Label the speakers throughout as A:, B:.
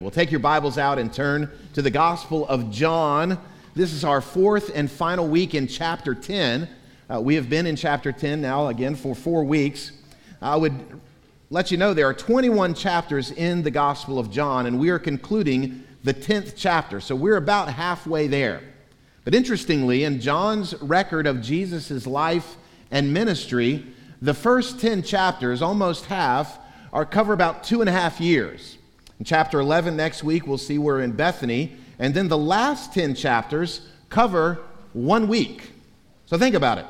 A: We'll take your Bibles out and turn to the Gospel of John. This is our fourth and final week in chapter 10. Uh, we have been in chapter 10 now, again, for four weeks. I would let you know there are 21 chapters in the Gospel of John, and we are concluding the 10th chapter. So we're about halfway there. But interestingly, in John's record of Jesus' life and ministry, the first 10 chapters, almost half, are cover about two and a half years. In chapter 11 next week, we'll see we're in Bethany. And then the last 10 chapters cover one week. So think about it.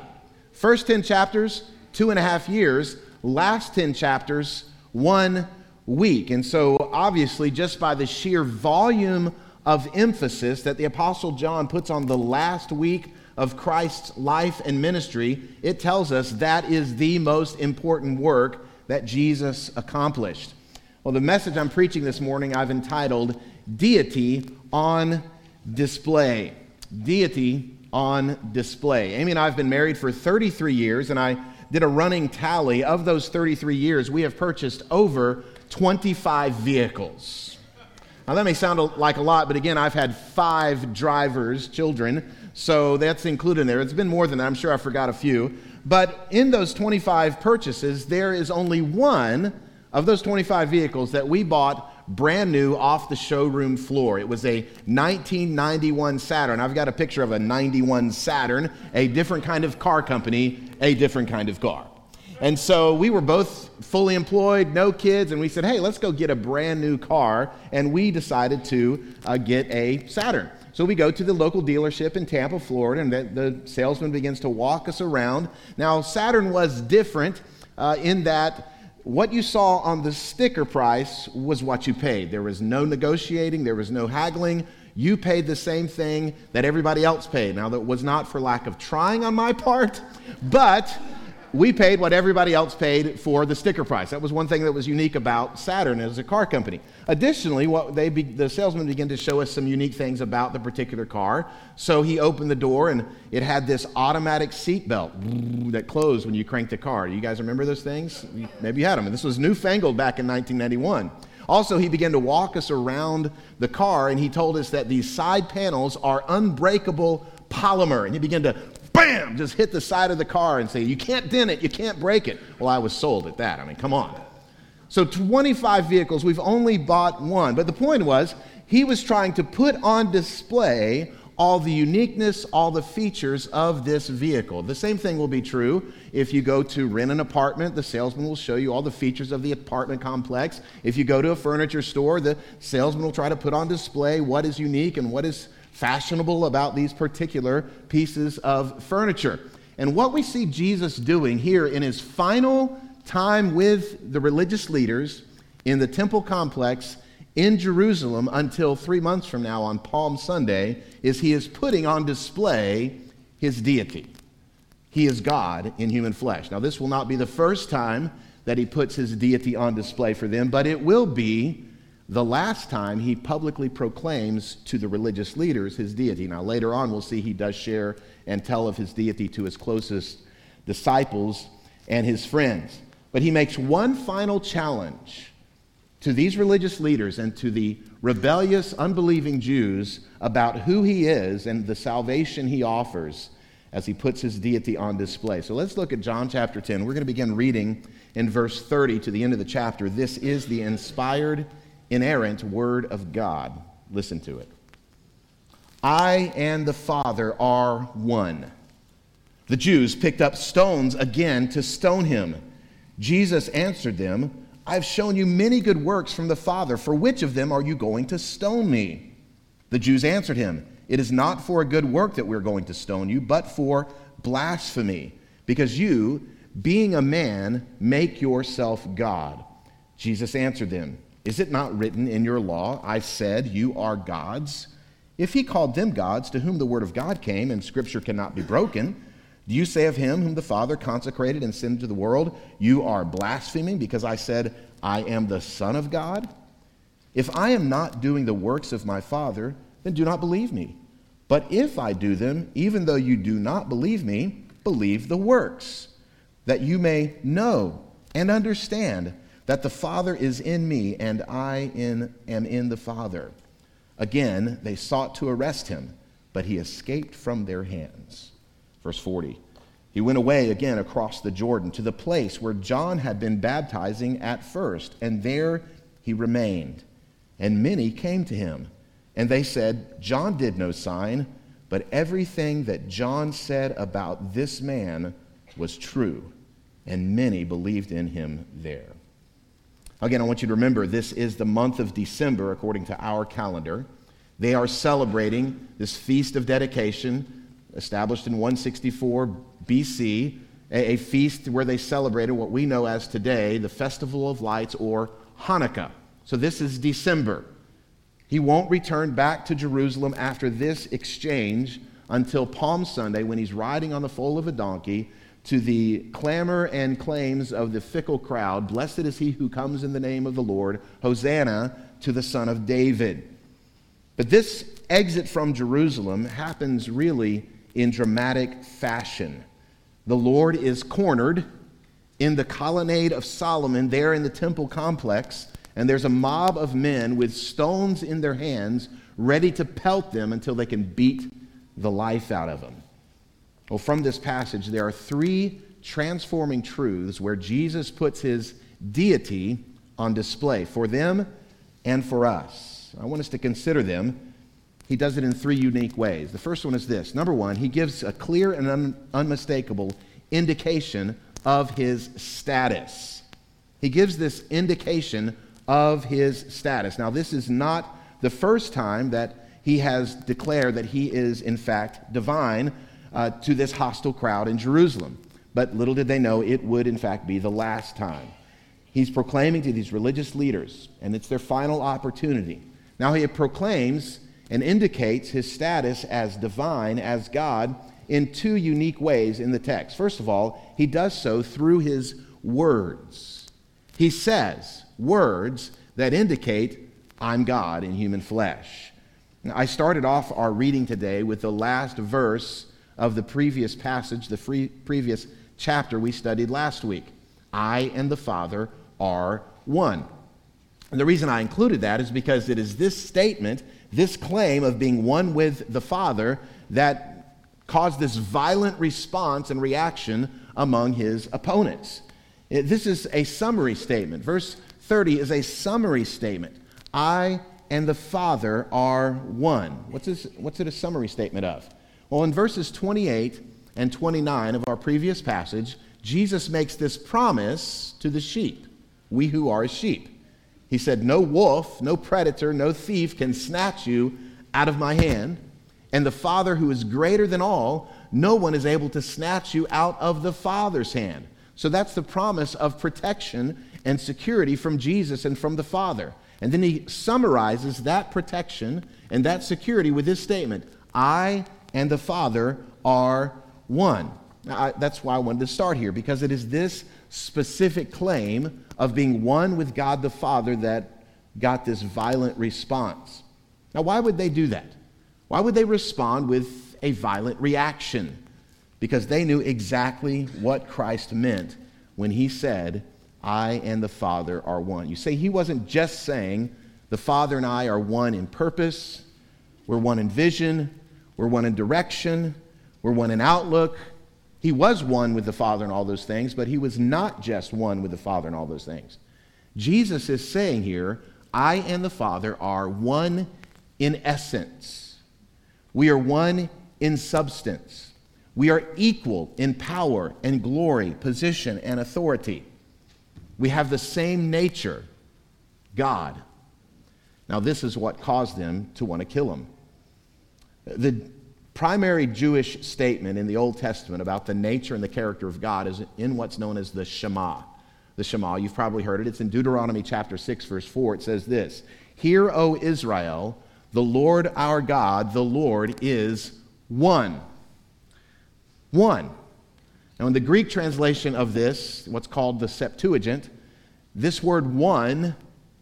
A: First 10 chapters, two and a half years. Last 10 chapters, one week. And so, obviously, just by the sheer volume of emphasis that the Apostle John puts on the last week of Christ's life and ministry, it tells us that is the most important work that Jesus accomplished. Well, the message I'm preaching this morning I've entitled Deity on Display. Deity on Display. Amy and I have been married for 33 years, and I did a running tally. Of those 33 years, we have purchased over 25 vehicles. Now, that may sound like a lot, but again, I've had five drivers, children, so that's included in there. It's been more than that. I'm sure I forgot a few. But in those 25 purchases, there is only one of those 25 vehicles that we bought brand new off the showroom floor. It was a 1991 Saturn. I've got a picture of a 91 Saturn, a different kind of car company, a different kind of car. And so we were both fully employed, no kids, and we said, hey, let's go get a brand new car. And we decided to uh, get a Saturn. So we go to the local dealership in Tampa, Florida, and the, the salesman begins to walk us around. Now, Saturn was different uh, in that what you saw on the sticker price was what you paid. There was no negotiating, there was no haggling. You paid the same thing that everybody else paid. Now, that was not for lack of trying on my part, but we paid what everybody else paid for the sticker price. That was one thing that was unique about Saturn as a car company. Additionally, what they be, the salesman began to show us some unique things about the particular car. So he opened the door and it had this automatic seat belt that closed when you cranked the car. You guys remember those things? Maybe you had them. And this was newfangled back in 1991. Also, he began to walk us around the car and he told us that these side panels are unbreakable polymer. And he began to bam, just hit the side of the car and say, You can't dent it, you can't break it. Well, I was sold at that. I mean, come on. So, 25 vehicles, we've only bought one. But the point was, he was trying to put on display all the uniqueness, all the features of this vehicle. The same thing will be true if you go to rent an apartment. The salesman will show you all the features of the apartment complex. If you go to a furniture store, the salesman will try to put on display what is unique and what is fashionable about these particular pieces of furniture. And what we see Jesus doing here in his final time with the religious leaders in the temple complex in Jerusalem until three months from now on Palm Sunday is he is putting on display his deity. He is God in human flesh. Now, this will not be the first time that he puts his deity on display for them, but it will be the last time he publicly proclaims to the religious leaders his deity. Now, later on, we'll see he does share and tell of his deity to his closest disciples and his friends. But he makes one final challenge to these religious leaders and to the rebellious, unbelieving Jews about who he is and the salvation he offers as he puts his deity on display. So let's look at John chapter 10. We're going to begin reading in verse 30 to the end of the chapter. This is the inspired inerrant Word of God. Listen to it. I and the Father are one. The Jews picked up stones again to stone him. Jesus answered them, I've shown you many good works from the Father. For which of them are you going to stone me? The Jews answered him, It is not for a good work that we're going to stone you, but for blasphemy, because you, being a man, make yourself God. Jesus answered them, is it not written in your law, I said, you are gods? If he called them gods, to whom the word of God came, and scripture cannot be broken, do you say of him whom the Father consecrated and sent into the world, You are blaspheming because I said, I am the Son of God? If I am not doing the works of my Father, then do not believe me. But if I do them, even though you do not believe me, believe the works, that you may know and understand that the Father is in me and I in, am in the Father. Again, they sought to arrest him, but he escaped from their hands. Verse 40. He went away again across the Jordan to the place where John had been baptizing at first, and there he remained. And many came to him, and they said, John did no sign, but everything that John said about this man was true, and many believed in him there. Again, I want you to remember this is the month of December according to our calendar. They are celebrating this feast of dedication established in 164 BC, a, feast where they celebrated what we know as today the Festival of Lights or Hanukkah. So this is December. He won't return back to Jerusalem after this exchange until Palm Sunday when he's riding on the foal of a donkey to the clamor and claims of the fickle crowd Blessed is he who comes in the name of the Lord, Hosanna to the Son of David. But this exit from Jerusalem happens really in dramatic fashion. The Lord is cornered in the colonnade of Solomon, there in the temple complex, and there's a mob of men with stones in their hands ready to pelt them until they can beat the life out of them. Well, from this passage, there are three transforming truths where Jesus puts his deity on display for them and for us. I want us to consider them he does it in three unique ways. The first one is this number one, he gives a clear and un- unmistakable indication of his status. He gives this indication of his status. Now, this is not the first time that he has declared that he is, in fact, divine uh, to this hostile crowd in Jerusalem. But little did they know it would, in fact, be the last time. He's proclaiming to these religious leaders, and it's their final opportunity. Now, he proclaims and indicates his status as divine, as God, in two unique ways in the text. First of all, he does so through his words. He says words that indicate, I'm God in human flesh. Now, I started off our reading today with the last verse of the previous passage, the free, previous chapter we studied last week. I and the Father are one. And the reason I included that is because it is this statement this claim of being one with the Father that caused this violent response and reaction among his opponents. This is a summary statement. Verse 30 is a summary statement. I and the Father are one. What's, this, what's it a summary statement of? Well, in verses 28 and 29 of our previous passage, Jesus makes this promise to the sheep, we who are sheep. He said, No wolf, no predator, no thief can snatch you out of my hand. And the Father who is greater than all, no one is able to snatch you out of the Father's hand. So that's the promise of protection and security from Jesus and from the Father. And then he summarizes that protection and that security with this statement I and the Father are one. I, that's why I wanted to start here, because it is this specific claim of being one with God the Father that got this violent response. Now, why would they do that? Why would they respond with a violent reaction? Because they knew exactly what Christ meant when he said, I and the Father are one. You say he wasn't just saying, the Father and I are one in purpose, we're one in vision, we're one in direction, we're one in outlook, he was one with the Father and all those things, but he was not just one with the Father and all those things. Jesus is saying here, I and the Father are one in essence. We are one in substance. We are equal in power and glory, position and authority. We have the same nature, God. Now, this is what caused them to want to kill him. The primary Jewish statement in the Old Testament about the nature and the character of God is in what's known as the Shema. The Shema, you've probably heard it. It's in Deuteronomy chapter 6, verse 4. It says this Hear, O Israel, the Lord our God, the Lord is one. One. Now, in the Greek translation of this, what's called the Septuagint, this word one,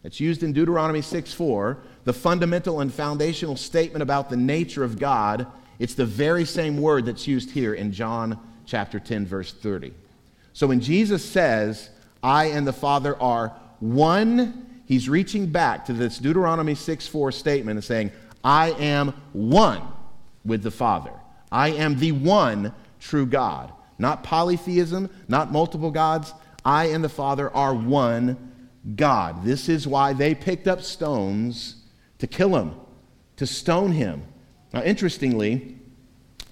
A: that's used in Deuteronomy 6 4, the fundamental and foundational statement about the nature of God it's the very same word that's used here in John chapter 10, verse 30. So when Jesus says, I and the Father are one. He's reaching back to this Deuteronomy 6 4 statement and saying, I am one with the Father. I am the one true God. Not polytheism, not multiple gods. I and the Father are one God. This is why they picked up stones to kill him, to stone him. Now, interestingly,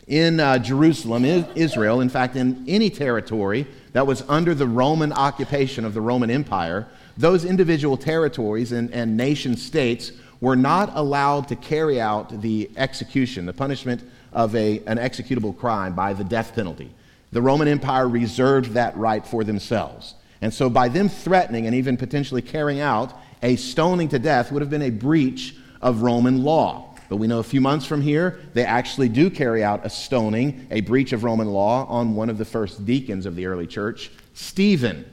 A: in uh, Jerusalem, Israel, in fact, in any territory that was under the Roman occupation of the Roman Empire, those individual territories and, and nation states were not allowed to carry out the execution, the punishment of a, an executable crime by the death penalty. The Roman Empire reserved that right for themselves. And so, by them threatening and even potentially carrying out a stoning to death would have been a breach of Roman law. But we know a few months from here, they actually do carry out a stoning, a breach of Roman law, on one of the first deacons of the early church, Stephen.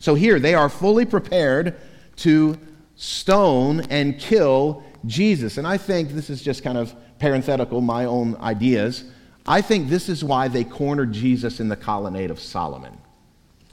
A: So here, they are fully prepared to stone and kill Jesus. And I think this is just kind of parenthetical, my own ideas. I think this is why they cornered Jesus in the colonnade of Solomon.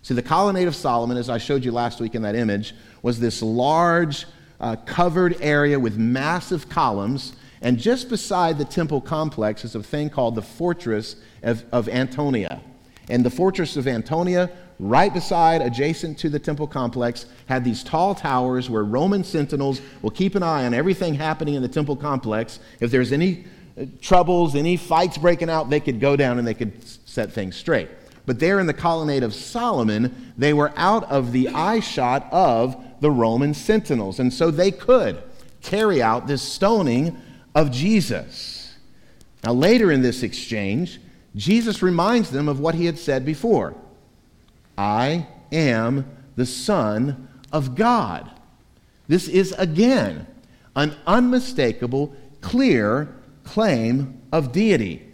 A: See, the colonnade of Solomon, as I showed you last week in that image, was this large uh, covered area with massive columns. And just beside the temple complex is a thing called the Fortress of, of Antonia. And the Fortress of Antonia, right beside, adjacent to the temple complex, had these tall towers where Roman sentinels will keep an eye on everything happening in the temple complex. If there's any uh, troubles, any fights breaking out, they could go down and they could set things straight. But there in the colonnade of Solomon, they were out of the eye shot of the Roman sentinels. And so they could carry out this stoning of Jesus. Now, later in this exchange, Jesus reminds them of what he had said before I am the Son of God. This is again an unmistakable, clear claim of deity.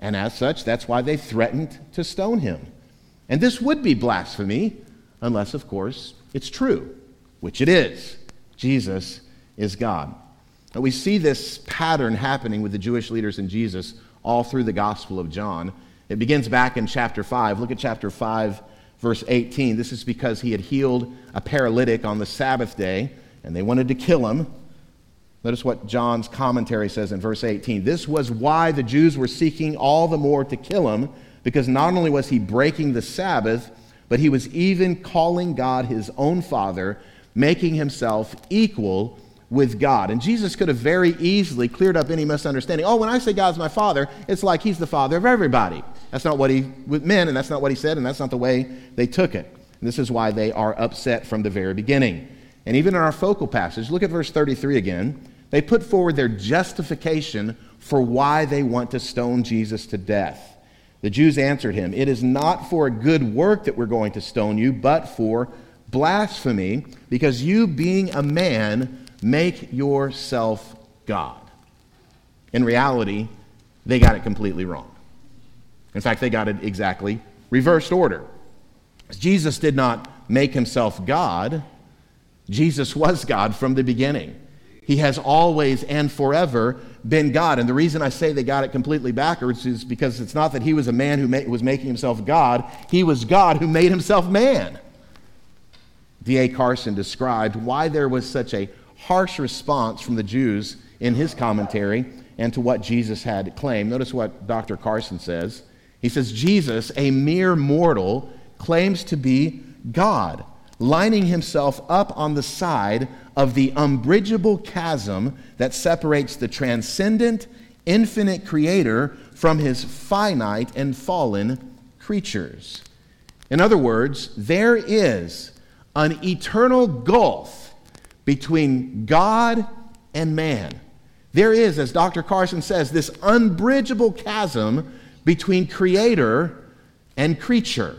A: And as such, that's why they threatened to stone him. And this would be blasphemy, unless, of course, it's true, which it is. Jesus is God. And we see this pattern happening with the Jewish leaders and Jesus all through the Gospel of John. It begins back in chapter 5. Look at chapter 5, verse 18. This is because he had healed a paralytic on the Sabbath day, and they wanted to kill him. Notice what John's commentary says in verse 18. This was why the Jews were seeking all the more to kill him, because not only was he breaking the Sabbath, but he was even calling God his own Father, making himself equal with God. And Jesus could have very easily cleared up any misunderstanding. Oh, when I say God's my Father, it's like he's the Father of everybody. That's not what he meant, and that's not what he said, and that's not the way they took it. And this is why they are upset from the very beginning. And even in our focal passage, look at verse 33 again. They put forward their justification for why they want to stone Jesus to death. The Jews answered him, It is not for a good work that we're going to stone you, but for blasphemy, because you, being a man, make yourself God. In reality, they got it completely wrong. In fact, they got it exactly reversed order. Jesus did not make himself God, Jesus was God from the beginning. He has always and forever been God. And the reason I say they got it completely backwards is because it's not that he was a man who ma- was making himself God, he was God who made himself man. D.A. Carson described why there was such a harsh response from the Jews in his commentary and to what Jesus had claimed. Notice what Dr. Carson says. He says, Jesus, a mere mortal, claims to be God lining himself up on the side of the unbridgeable chasm that separates the transcendent, infinite creator from his finite and fallen creatures. In other words, there is an eternal gulf between God and man. There is, as Dr. Carson says, this unbridgeable chasm between creator and creature.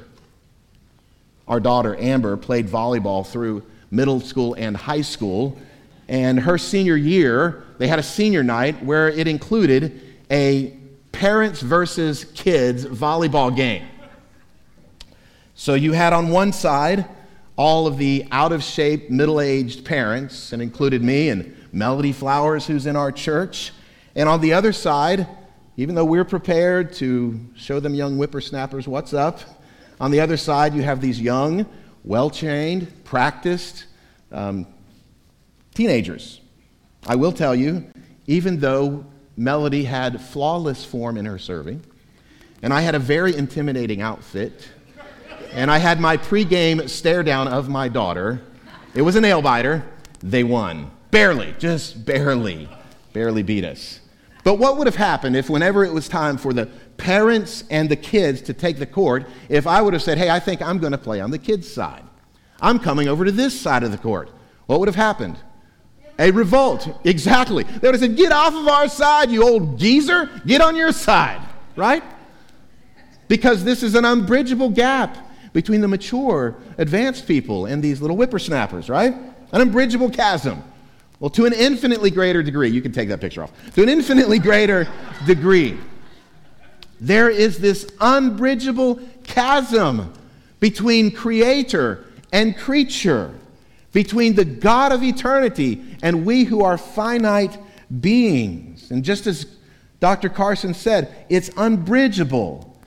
A: Our daughter Amber played volleyball through middle school and high school. And her senior year, they had a senior night where it included a parents versus kids volleyball game. So you had on one side all of the out of shape, middle aged parents, and included me and Melody Flowers, who's in our church. And on the other side, even though we're prepared to show them young whippersnappers what's up, on the other side, you have these young, well trained, practiced, um, teenagers. I will tell you, even though Melody had flawless form in her serving, and I had a very intimidating outfit, and I had my pregame stare down of my daughter, it was a nail biter, they won. Barely, just barely, barely beat us. But what would have happened if, whenever it was time for the parents and the kids to take the court, if I would have said, Hey, I think I'm going to play on the kids' side? I'm coming over to this side of the court. What would have happened? A revolt. Exactly. They would have said, Get off of our side, you old geezer. Get on your side, right? Because this is an unbridgeable gap between the mature, advanced people and these little whippersnappers, right? An unbridgeable chasm. Well, to an infinitely greater degree, you can take that picture off. To an infinitely greater degree, there is this unbridgeable chasm between creator and creature, between the God of eternity and we who are finite beings. And just as Dr. Carson said, it's unbridgeable.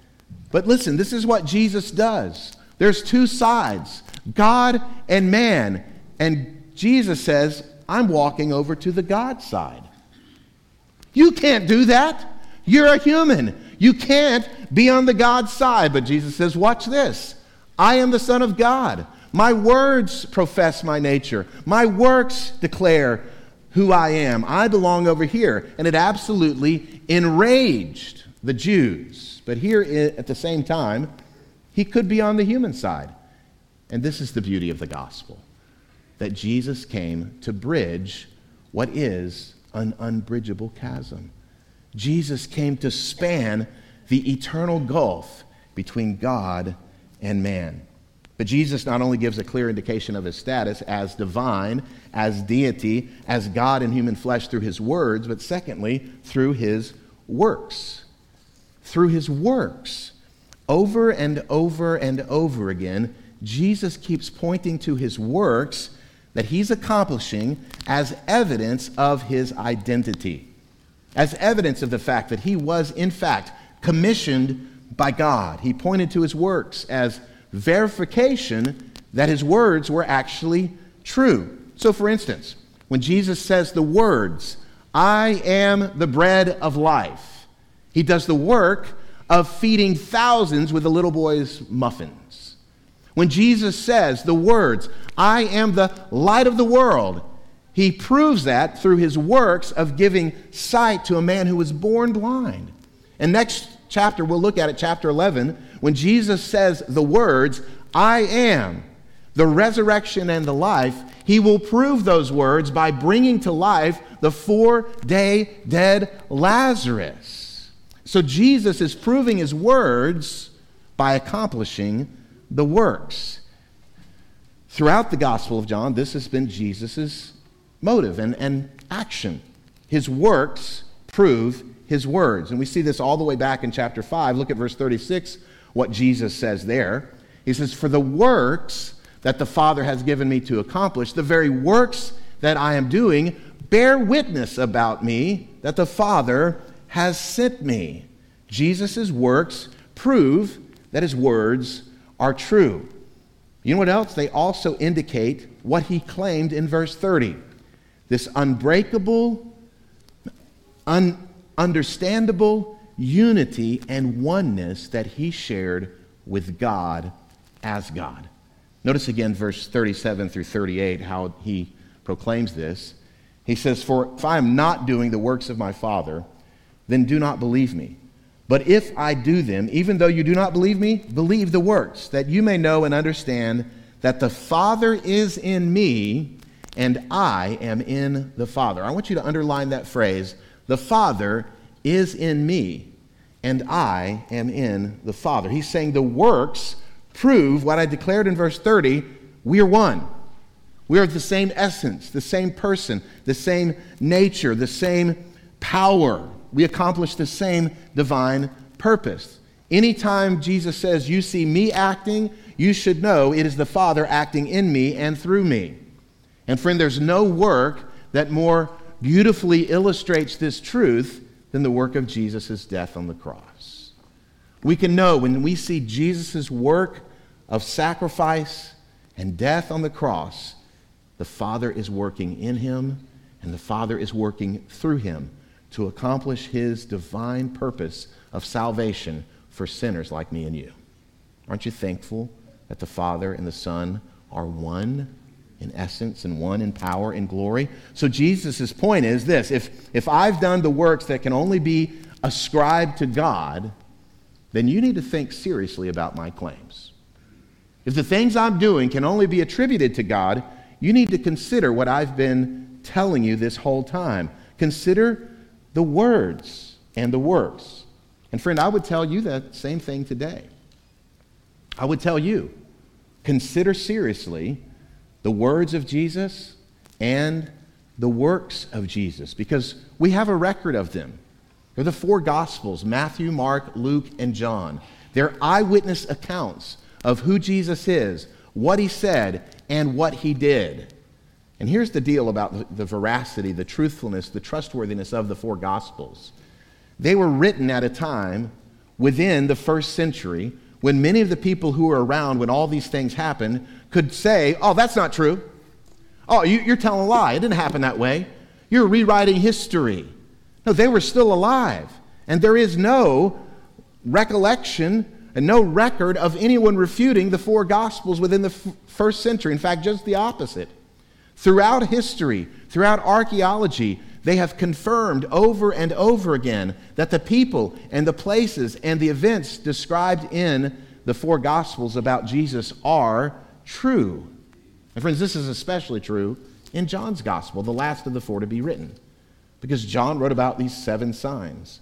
A: But listen, this is what Jesus does. There's two sides God and man. And Jesus says, I'm walking over to the God side. You can't do that. You're a human. You can't be on the God side. But Jesus says, Watch this. I am the Son of God. My words profess my nature. My works declare who I am. I belong over here. And it absolutely enraged the Jews. But here at the same time, he could be on the human side. And this is the beauty of the gospel that Jesus came to bridge what is an unbridgeable chasm. Jesus came to span the eternal gulf between God and man. But Jesus not only gives a clear indication of his status as divine, as deity, as God in human flesh through his words, but secondly, through his works. Through his works. Over and over and over again, Jesus keeps pointing to his works that he's accomplishing as evidence of his identity, as evidence of the fact that he was, in fact, commissioned by God. He pointed to his works as verification that his words were actually true. So, for instance, when Jesus says the words, I am the bread of life, he does the work of feeding thousands with the little boy's muffins. When Jesus says the words, I am the light of the world. He proves that through his works of giving sight to a man who was born blind. And next chapter, we'll look at it, chapter 11, when Jesus says the words, I am the resurrection and the life, he will prove those words by bringing to life the four day dead Lazarus. So Jesus is proving his words by accomplishing the works. Throughout the Gospel of John, this has been Jesus' motive and, and action. His works prove his words. And we see this all the way back in chapter 5. Look at verse 36, what Jesus says there. He says, For the works that the Father has given me to accomplish, the very works that I am doing, bear witness about me that the Father has sent me. Jesus' works prove that his words are true. You know what else? They also indicate what he claimed in verse 30 this unbreakable, un- understandable unity and oneness that he shared with God as God. Notice again verse 37 through 38 how he proclaims this. He says, For if I am not doing the works of my Father, then do not believe me. But if I do them, even though you do not believe me, believe the works, that you may know and understand that the Father is in me and I am in the Father. I want you to underline that phrase the Father is in me and I am in the Father. He's saying the works prove what I declared in verse 30 we are one. We are the same essence, the same person, the same nature, the same power we accomplish the same divine purpose. Anytime Jesus says, You see me acting, you should know it is the Father acting in me and through me. And friend, there's no work that more beautifully illustrates this truth than the work of Jesus' death on the cross. We can know when we see Jesus' work of sacrifice and death on the cross, the Father is working in him, and the Father is working through him to accomplish his divine purpose of salvation for sinners like me and you. Aren't you thankful that the Father and the Son are one in essence and one in power and glory? So Jesus' point is this if, if I've done the works that can only be ascribed to God, then you need to think seriously about my claims. If the things I'm doing can only be attributed to God, you need to consider what I've been telling you this whole time. Consider the words and the works. And friend, I would tell you that same thing today. I would tell you, consider seriously the words of Jesus and the works of Jesus because we have a record of them. They're the four Gospels Matthew, Mark, Luke, and John. They're eyewitness accounts of who Jesus is, what he said, and what he did. And here's the deal about the veracity, the truthfulness, the trustworthiness of the four Gospels. They were written at a time within the first century when many of the people who were around when all these things happened could say, Oh, that's not true. Oh, you, are telling a lie. It didn't happen that way. You're rewriting history. No, they were still alive. And there is no recollection and no record of anyone refuting the four gospels within the f- first century. In fact, just the opposite. Throughout history, throughout archaeology, they have confirmed over and over again that the people and the places and the events described in the four Gospels about Jesus are true. And friends, this is especially true in John's Gospel, the last of the four to be written, because John wrote about these seven signs.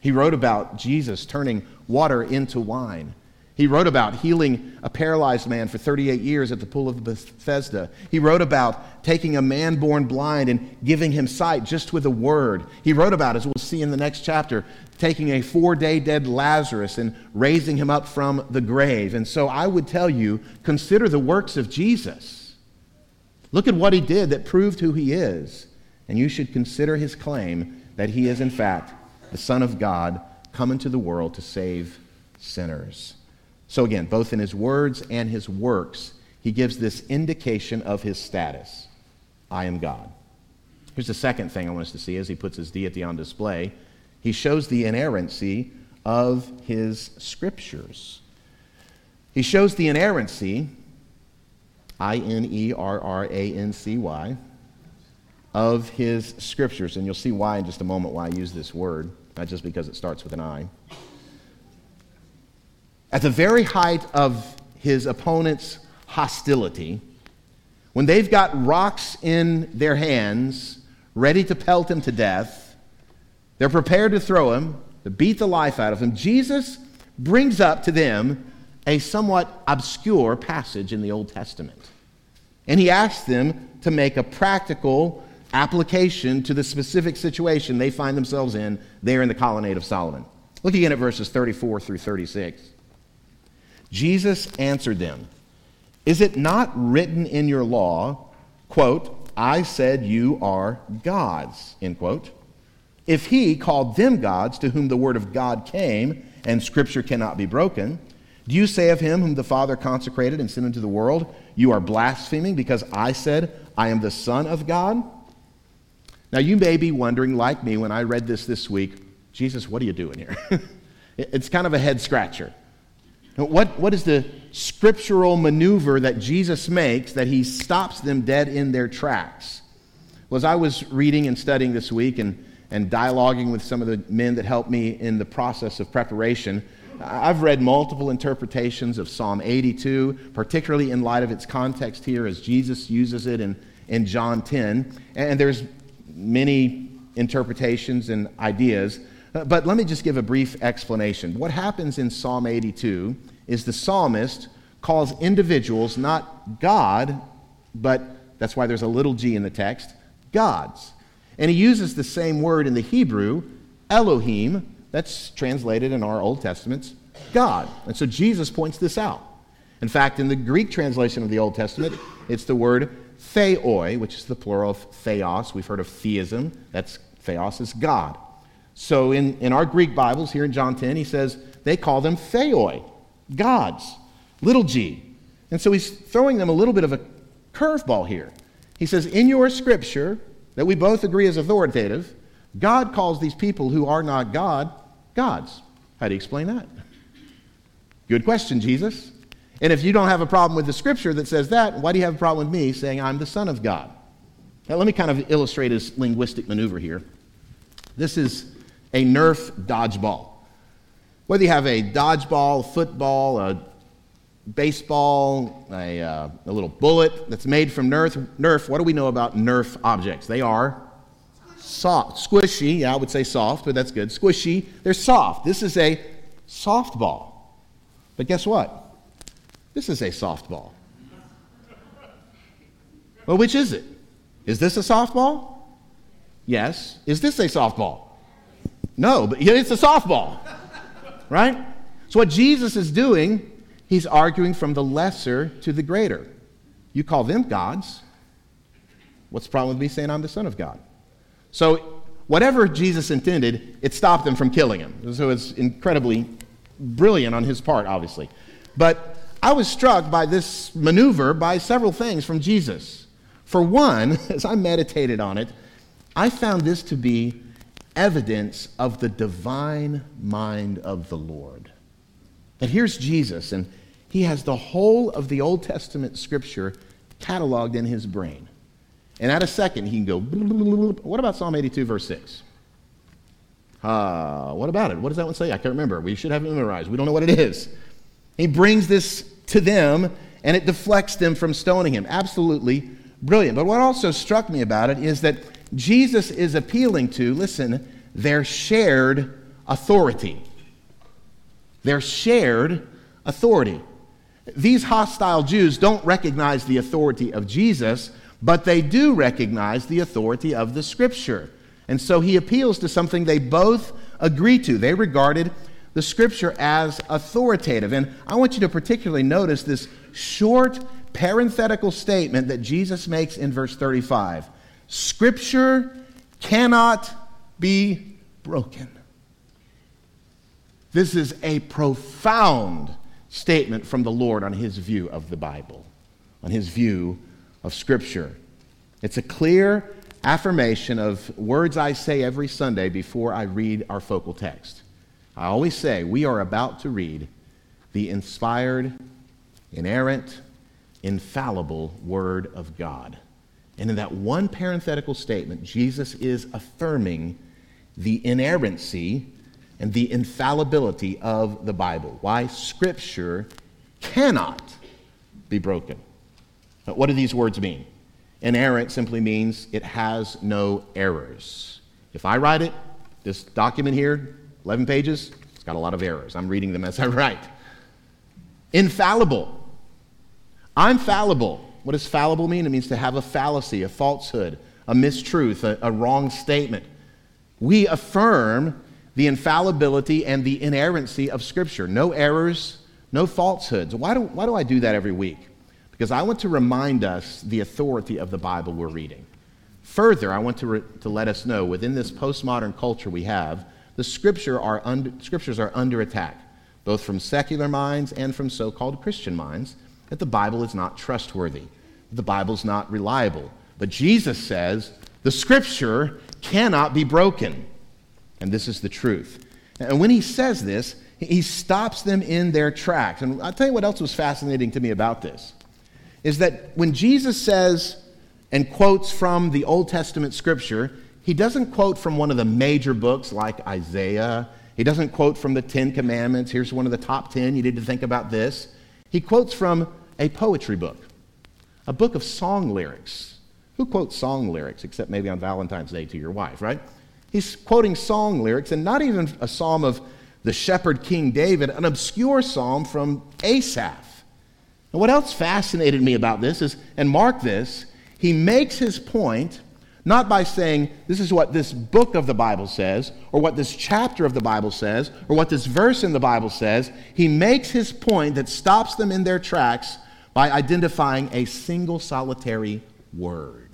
A: He wrote about Jesus turning water into wine. He wrote about healing a paralyzed man for 38 years at the pool of Bethesda. He wrote about taking a man born blind and giving him sight just with a word. He wrote about, as we'll see in the next chapter, taking a four day dead Lazarus and raising him up from the grave. And so I would tell you consider the works of Jesus. Look at what he did that proved who he is. And you should consider his claim that he is, in fact, the Son of God come into the world to save sinners. So, again, both in his words and his works, he gives this indication of his status I am God. Here's the second thing I want us to see as he puts his deity on display. He shows the inerrancy of his scriptures. He shows the inerrancy, I N E R R A N C Y, of his scriptures. And you'll see why in just a moment why I use this word, not just because it starts with an I. At the very height of his opponent's hostility, when they've got rocks in their hands, ready to pelt him to death, they're prepared to throw him, to beat the life out of him, Jesus brings up to them a somewhat obscure passage in the Old Testament. And he asks them to make a practical application to the specific situation they find themselves in there in the colonnade of Solomon. Look again at verses 34 through 36. Jesus answered them, Is it not written in your law, quote, I said you are gods, end quote? If he called them gods to whom the word of God came, and scripture cannot be broken, do you say of him whom the Father consecrated and sent into the world, You are blaspheming because I said, I am the Son of God? Now, you may be wondering, like me, when I read this this week, Jesus, what are you doing here? it's kind of a head scratcher. What, what is the scriptural maneuver that Jesus makes that he stops them dead in their tracks? Well, as I was reading and studying this week and, and dialoguing with some of the men that helped me in the process of preparation, I've read multiple interpretations of Psalm 82, particularly in light of its context here as Jesus uses it in, in John 10. And there's many interpretations and ideas. Uh, but let me just give a brief explanation. What happens in Psalm 82 is the psalmist calls individuals not God, but that's why there's a little g in the text, gods. And he uses the same word in the Hebrew, Elohim, that's translated in our Old Testaments, God. And so Jesus points this out. In fact, in the Greek translation of the Old Testament, it's the word theoi, which is the plural of theos. We've heard of theism. That's theos is God. So in, in our Greek Bibles, here in John 10, he says they call them theoi, gods, little g. And so he's throwing them a little bit of a curveball here. He says, In your scripture, that we both agree is authoritative, God calls these people who are not God, gods. How do you explain that? Good question, Jesus. And if you don't have a problem with the scripture that says that, why do you have a problem with me saying I'm the Son of God? Now, let me kind of illustrate his linguistic maneuver here. This is a Nerf dodgeball. Whether you have a dodgeball, football, a baseball, a, uh, a little bullet that's made from Nerf, Nerf, what do we know about Nerf objects? They are soft, squishy. Yeah, I would say soft, but that's good. Squishy. They're soft. This is a softball. But guess what? This is a softball. Well, which is it? Is this a softball? Yes. Is this a softball? No, but it's a softball. Right? So, what Jesus is doing, he's arguing from the lesser to the greater. You call them gods. What's the problem with me saying I'm the Son of God? So, whatever Jesus intended, it stopped them from killing him. So, it's incredibly brilliant on his part, obviously. But I was struck by this maneuver by several things from Jesus. For one, as I meditated on it, I found this to be evidence of the divine mind of the Lord. That here's Jesus, and he has the whole of the Old Testament scripture cataloged in his brain. And at a second, he can go, what about Psalm 82, verse 6? Uh, what about it? What does that one say? I can't remember. We should have it memorized. We don't know what it is. He brings this to them, and it deflects them from stoning him. Absolutely brilliant. But what also struck me about it is that Jesus is appealing to, listen, their shared authority. Their shared authority. These hostile Jews don't recognize the authority of Jesus, but they do recognize the authority of the Scripture. And so he appeals to something they both agree to. They regarded the Scripture as authoritative. And I want you to particularly notice this short parenthetical statement that Jesus makes in verse 35 Scripture cannot be broken. This is a profound statement from the Lord on his view of the Bible, on his view of Scripture. It's a clear affirmation of words I say every Sunday before I read our focal text. I always say we are about to read the inspired, inerrant, infallible Word of God. And in that one parenthetical statement, Jesus is affirming the inerrancy and the infallibility of the Bible. Why Scripture cannot be broken. What do these words mean? Inerrant simply means it has no errors. If I write it, this document here, 11 pages, it's got a lot of errors. I'm reading them as I write. Infallible. I'm fallible. What does fallible mean? It means to have a fallacy, a falsehood, a mistruth, a, a wrong statement. We affirm the infallibility and the inerrancy of Scripture. No errors, no falsehoods. Why do, why do I do that every week? Because I want to remind us the authority of the Bible we're reading. Further, I want to, re- to let us know within this postmodern culture we have, the scripture are under, scriptures are under attack, both from secular minds and from so called Christian minds, that the Bible is not trustworthy, that the Bible's not reliable. But Jesus says the scripture cannot be broken. And this is the truth. And when he says this, he stops them in their tracks. And I'll tell you what else was fascinating to me about this is that when Jesus says and quotes from the Old Testament scripture, he doesn't quote from one of the major books like Isaiah. He doesn't quote from the Ten Commandments. Here's one of the top ten. You need to think about this. He quotes from a poetry book, a book of song lyrics. Who quotes song lyrics except maybe on Valentine's Day to your wife, right? He's quoting song lyrics and not even a psalm of the shepherd King David, an obscure psalm from Asaph. And what else fascinated me about this is, and mark this, he makes his point not by saying, this is what this book of the Bible says, or what this chapter of the Bible says, or what this verse in the Bible says. He makes his point that stops them in their tracks by identifying a single solitary word.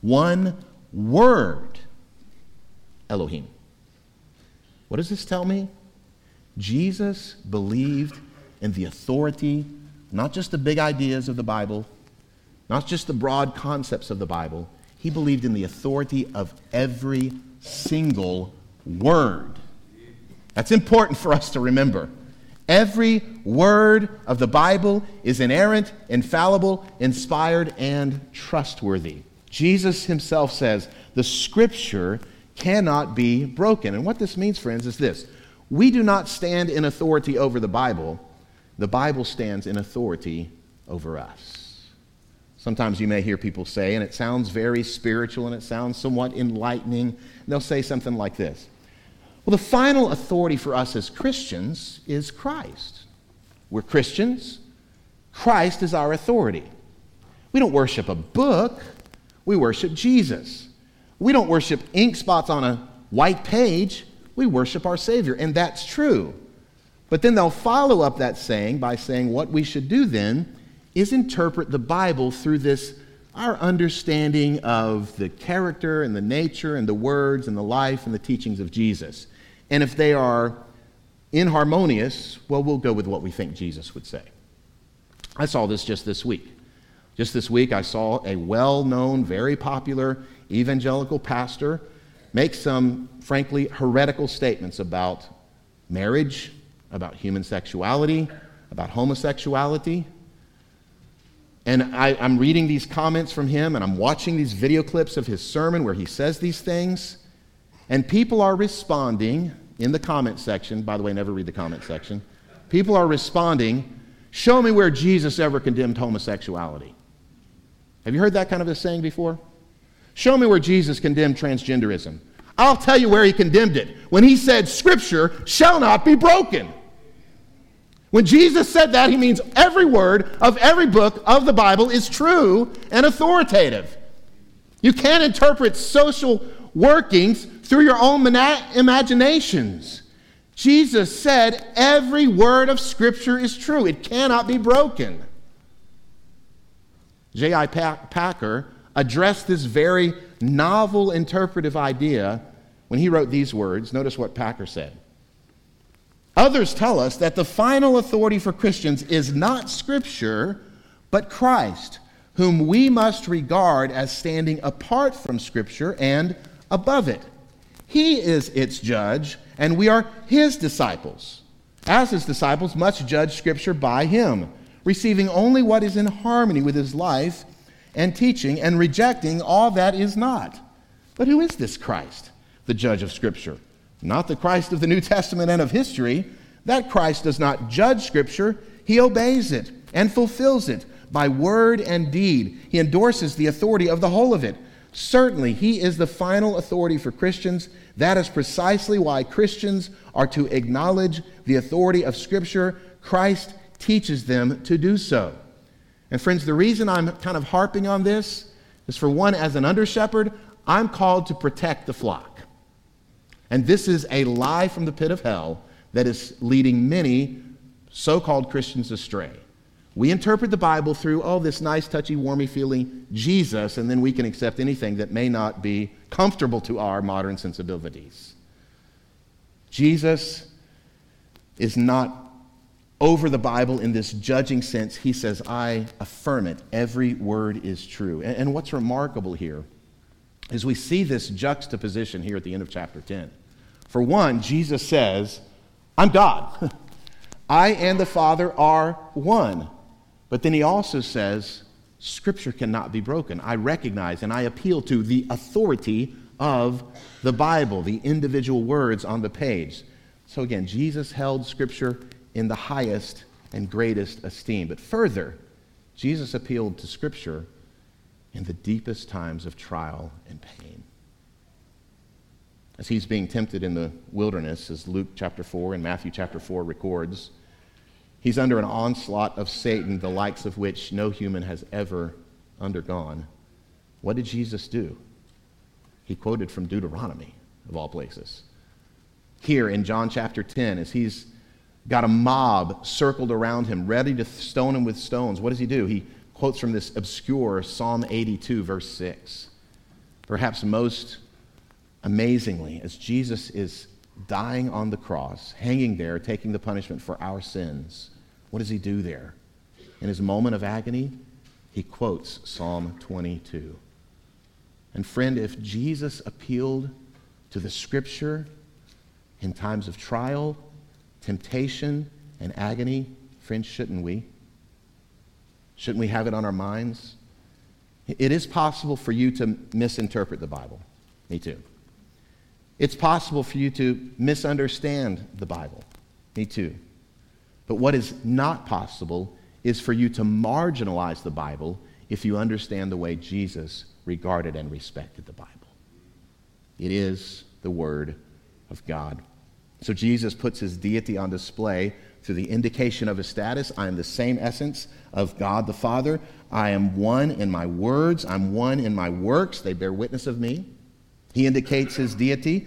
A: One word Elohim. What does this tell me? Jesus believed in the authority, not just the big ideas of the Bible, not just the broad concepts of the Bible, he believed in the authority of every single word. That's important for us to remember. Every word of the Bible is inerrant, infallible, inspired, and trustworthy. Jesus himself says the scripture cannot be broken. And what this means, friends, is this we do not stand in authority over the Bible, the Bible stands in authority over us. Sometimes you may hear people say, and it sounds very spiritual and it sounds somewhat enlightening, they'll say something like this Well, the final authority for us as Christians is Christ. We're Christians, Christ is our authority. We don't worship a book, we worship Jesus. We don't worship ink spots on a white page, we worship our Savior, and that's true. But then they'll follow up that saying by saying what we should do then is interpret the Bible through this our understanding of the character and the nature and the words and the life and the teachings of Jesus. And if they are inharmonious, well, we'll go with what we think Jesus would say. I saw this just this week. Just this week, I saw a well known, very popular evangelical pastor make some, frankly, heretical statements about marriage, about human sexuality, about homosexuality. And I, am reading these comments from him and I'm watching these video clips of his sermon where he says these things. And people are responding in the comment section. By the way, never read the comment section. People are responding, Show me where Jesus ever condemned homosexuality. Have you heard that kind of a saying before? Show me where Jesus condemned transgenderism. I'll tell you where he condemned it. When he said, Scripture shall not be broken. When Jesus said that, he means every word of every book of the Bible is true and authoritative. You can't interpret social workings through your own imaginations. Jesus said every word of Scripture is true, it cannot be broken. J.I. Packer addressed this very novel interpretive idea when he wrote these words. Notice what Packer said. Others tell us that the final authority for Christians is not Scripture, but Christ, whom we must regard as standing apart from Scripture and above it. He is its judge, and we are his disciples. As his disciples, must judge Scripture by him, receiving only what is in harmony with his life and teaching, and rejecting all that is not. But who is this Christ, the judge of Scripture? Not the Christ of the New Testament and of history. That Christ does not judge Scripture, he obeys it and fulfills it by word and deed. He endorses the authority of the whole of it. Certainly, he is the final authority for Christians. That is precisely why Christians are to acknowledge the authority of Scripture. Christ teaches them to do so. And, friends, the reason I'm kind of harping on this is for one, as an under shepherd, I'm called to protect the flock. And this is a lie from the pit of hell that is leading many so called Christians astray. We interpret the Bible through, oh, this nice, touchy, warmy feeling Jesus, and then we can accept anything that may not be comfortable to our modern sensibilities. Jesus is not over the Bible in this judging sense. He says, I affirm it. Every word is true. And what's remarkable here is we see this juxtaposition here at the end of chapter 10. For one, Jesus says, I'm God. I and the Father are one. But then he also says, Scripture cannot be broken. I recognize and I appeal to the authority of the Bible, the individual words on the page. So again, Jesus held Scripture in the highest and greatest esteem. But further, Jesus appealed to Scripture in the deepest times of trial and pain. As he's being tempted in the wilderness, as Luke chapter 4 and Matthew chapter 4 records, he's under an onslaught of Satan, the likes of which no human has ever undergone. What did Jesus do? He quoted from Deuteronomy, of all places. Here in John chapter 10, as he's got a mob circled around him, ready to stone him with stones. What does he do? He quotes from this obscure Psalm 82, verse 6. Perhaps most amazingly, as Jesus is dying on the cross, hanging there, taking the punishment for our sins, what does he do there? In his moment of agony, he quotes Psalm 22. And friend, if Jesus appealed to the scripture in times of trial, temptation, and agony, friend, shouldn't we? Shouldn't we have it on our minds? It is possible for you to misinterpret the Bible. Me too. It's possible for you to misunderstand the Bible. Me too. But what is not possible is for you to marginalize the Bible if you understand the way Jesus regarded and respected the Bible. It is the Word of God. So Jesus puts his deity on display through the indication of his status. I am the same essence of God the Father. I am one in my words, I'm one in my works. They bear witness of me. He indicates his deity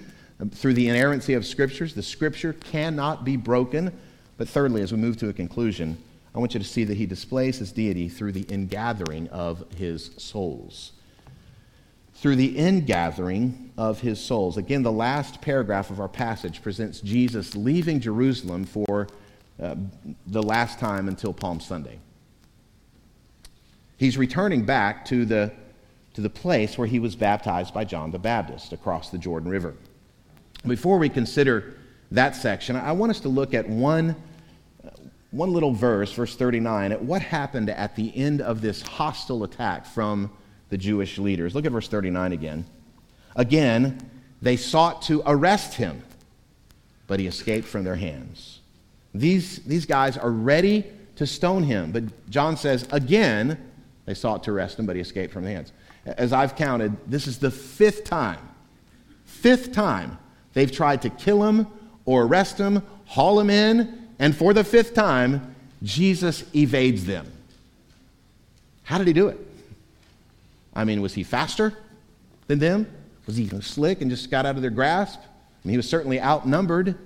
A: through the inerrancy of scriptures. The scripture cannot be broken. But thirdly, as we move to a conclusion, I want you to see that he displays his deity through the ingathering of his souls. Through the ingathering of his souls. Again, the last paragraph of our passage presents Jesus leaving Jerusalem for uh, the last time until Palm Sunday. He's returning back to the, to the place where he was baptized by John the Baptist across the Jordan River. Before we consider that section, I want us to look at one, one little verse, verse 39, at what happened at the end of this hostile attack from the Jewish leaders. Look at verse 39 again. Again, they sought to arrest him, but he escaped from their hands. These, these guys are ready to stone him, but John says, again, they sought to arrest him, but he escaped from their hands. As I've counted, this is the fifth time, fifth time they've tried to kill him or arrest him, haul him in, and for the fifth time, Jesus evades them. How did he do it? I mean, was he faster than them? Was he slick and just got out of their grasp? I mean, he was certainly outnumbered.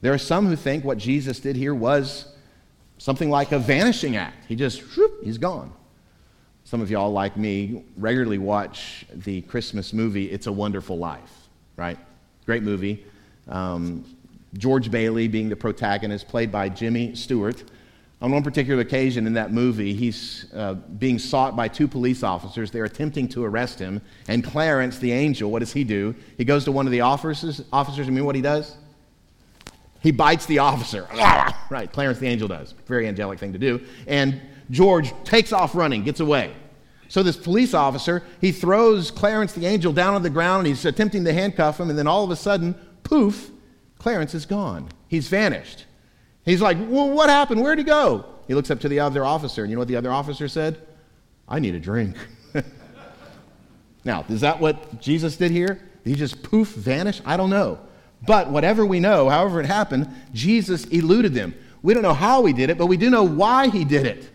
A: There are some who think what Jesus did here was something like a vanishing act. He just, whoop, he's gone. Some of y'all, like me, regularly watch the Christmas movie It's a Wonderful Life, right? Great movie. Um, George Bailey being the protagonist, played by Jimmy Stewart. On one particular occasion in that movie, he's uh, being sought by two police officers. They're attempting to arrest him. And Clarence, the angel, what does he do? He goes to one of the officers. Officers, I mean, what he does? He bites the officer. right, Clarence the angel does. Very angelic thing to do. And George takes off running, gets away. So this police officer, he throws Clarence the angel down on the ground and he's attempting to handcuff him, and then all of a sudden, poof, Clarence is gone. He's vanished. He's like, well, what happened? Where'd he go? He looks up to the other officer, and you know what the other officer said? I need a drink. now, is that what Jesus did here? Did he just poof vanish? I don't know. But whatever we know, however it happened, Jesus eluded them. We don't know how he did it, but we do know why he did it.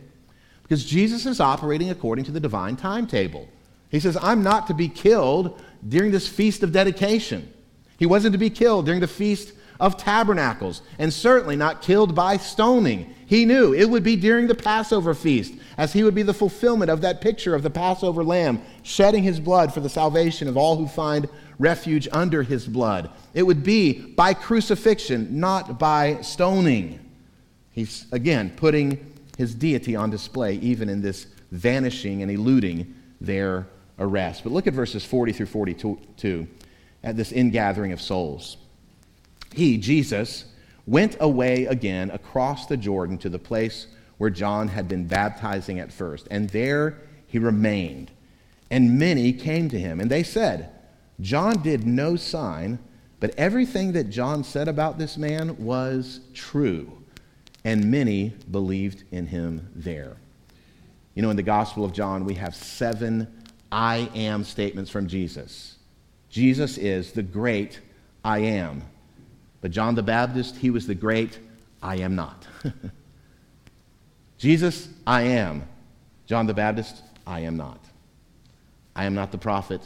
A: Because Jesus is operating according to the divine timetable. He says, I'm not to be killed during this feast of dedication. He wasn't to be killed during the feast of tabernacles, and certainly not killed by stoning. He knew it would be during the Passover feast, as he would be the fulfillment of that picture of the Passover lamb, shedding his blood for the salvation of all who find refuge under his blood. It would be by crucifixion, not by stoning. He's, again, putting his deity on display, even in this vanishing and eluding their arrest. But look at verses 40 through 42 at this ingathering of souls. He, Jesus, went away again across the Jordan to the place where John had been baptizing at first, and there he remained. And many came to him, and they said, John did no sign, but everything that John said about this man was true and many believed in him there. You know, in the Gospel of John, we have seven I am statements from Jesus. Jesus is the great I am. But John the Baptist, he was the great I am not. Jesus, I am. John the Baptist, I am not. I am not the prophet.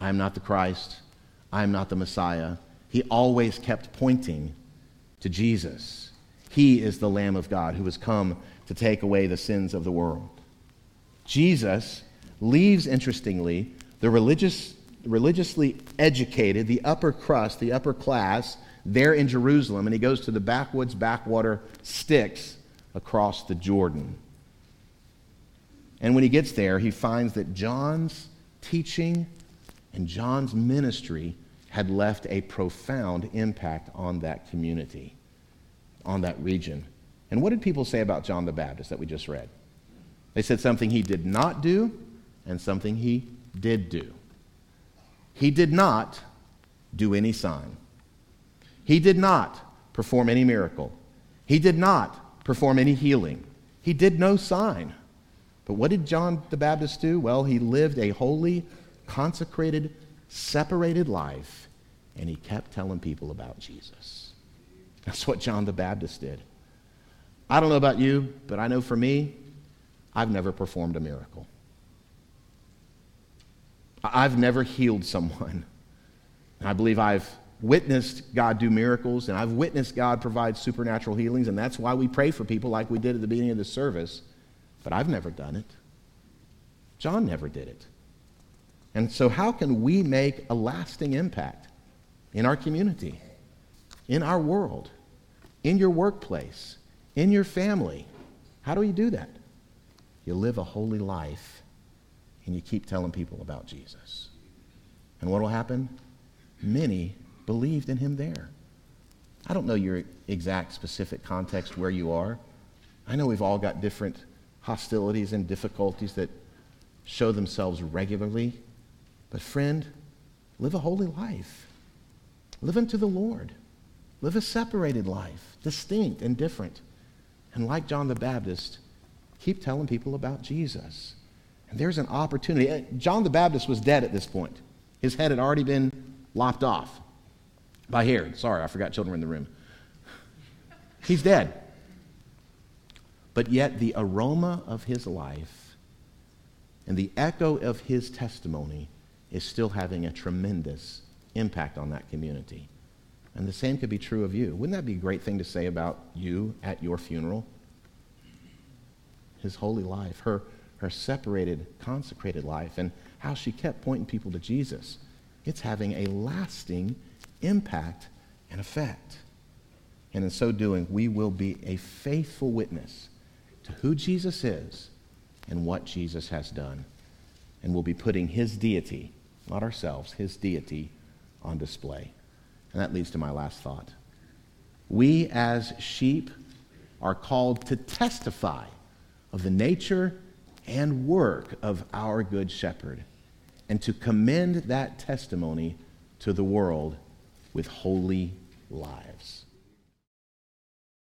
A: I am not the Christ. I am not the Messiah. He always kept pointing to Jesus. He is the Lamb of God who has come to take away the sins of the world. Jesus leaves, interestingly, the religious, religiously educated, the upper crust, the upper class, there in Jerusalem, and he goes to the backwoods, backwater sticks across the Jordan. And when he gets there, he finds that John's teaching and John's ministry had left a profound impact on that community, on that region. And what did people say about John the Baptist that we just read? They said something he did not do and something he did do. He did not do any sign. He did not perform any miracle. He did not perform any healing. He did no sign. But what did John the Baptist do? Well, he lived a holy, consecrated, separated life, and he kept telling people about Jesus. That's what John the Baptist did. I don't know about you, but I know for me, I've never performed a miracle. I've never healed someone. I believe I've witnessed God do miracles, and I've witnessed God provide supernatural healings, and that's why we pray for people like we did at the beginning of the service. But I've never done it. John never did it. And so, how can we make a lasting impact in our community, in our world, in your workplace, in your family? How do you do that? You live a holy life and you keep telling people about Jesus. And what will happen? Many believed in him there. I don't know your exact specific context where you are. I know we've all got different hostilities and difficulties that show themselves regularly. But, friend, live a holy life. Live unto the Lord. Live a separated life, distinct and different. And like John the Baptist, keep telling people about Jesus. And there's an opportunity. John the Baptist was dead at this point, his head had already been lopped off by Herod. Sorry, I forgot children were in the room. He's dead. But yet, the aroma of his life and the echo of his testimony is still having a tremendous impact on that community. And the same could be true of you. Wouldn't that be a great thing to say about you at your funeral? His holy life, her, her separated, consecrated life, and how she kept pointing people to Jesus. It's having a lasting impact and effect. And in so doing, we will be a faithful witness to who Jesus is and what Jesus has done. And we'll be putting his deity, not ourselves, his deity on display. And that leads to my last thought. We as sheep are called to testify of the nature and work of our good shepherd and to commend that testimony to the world with holy lives.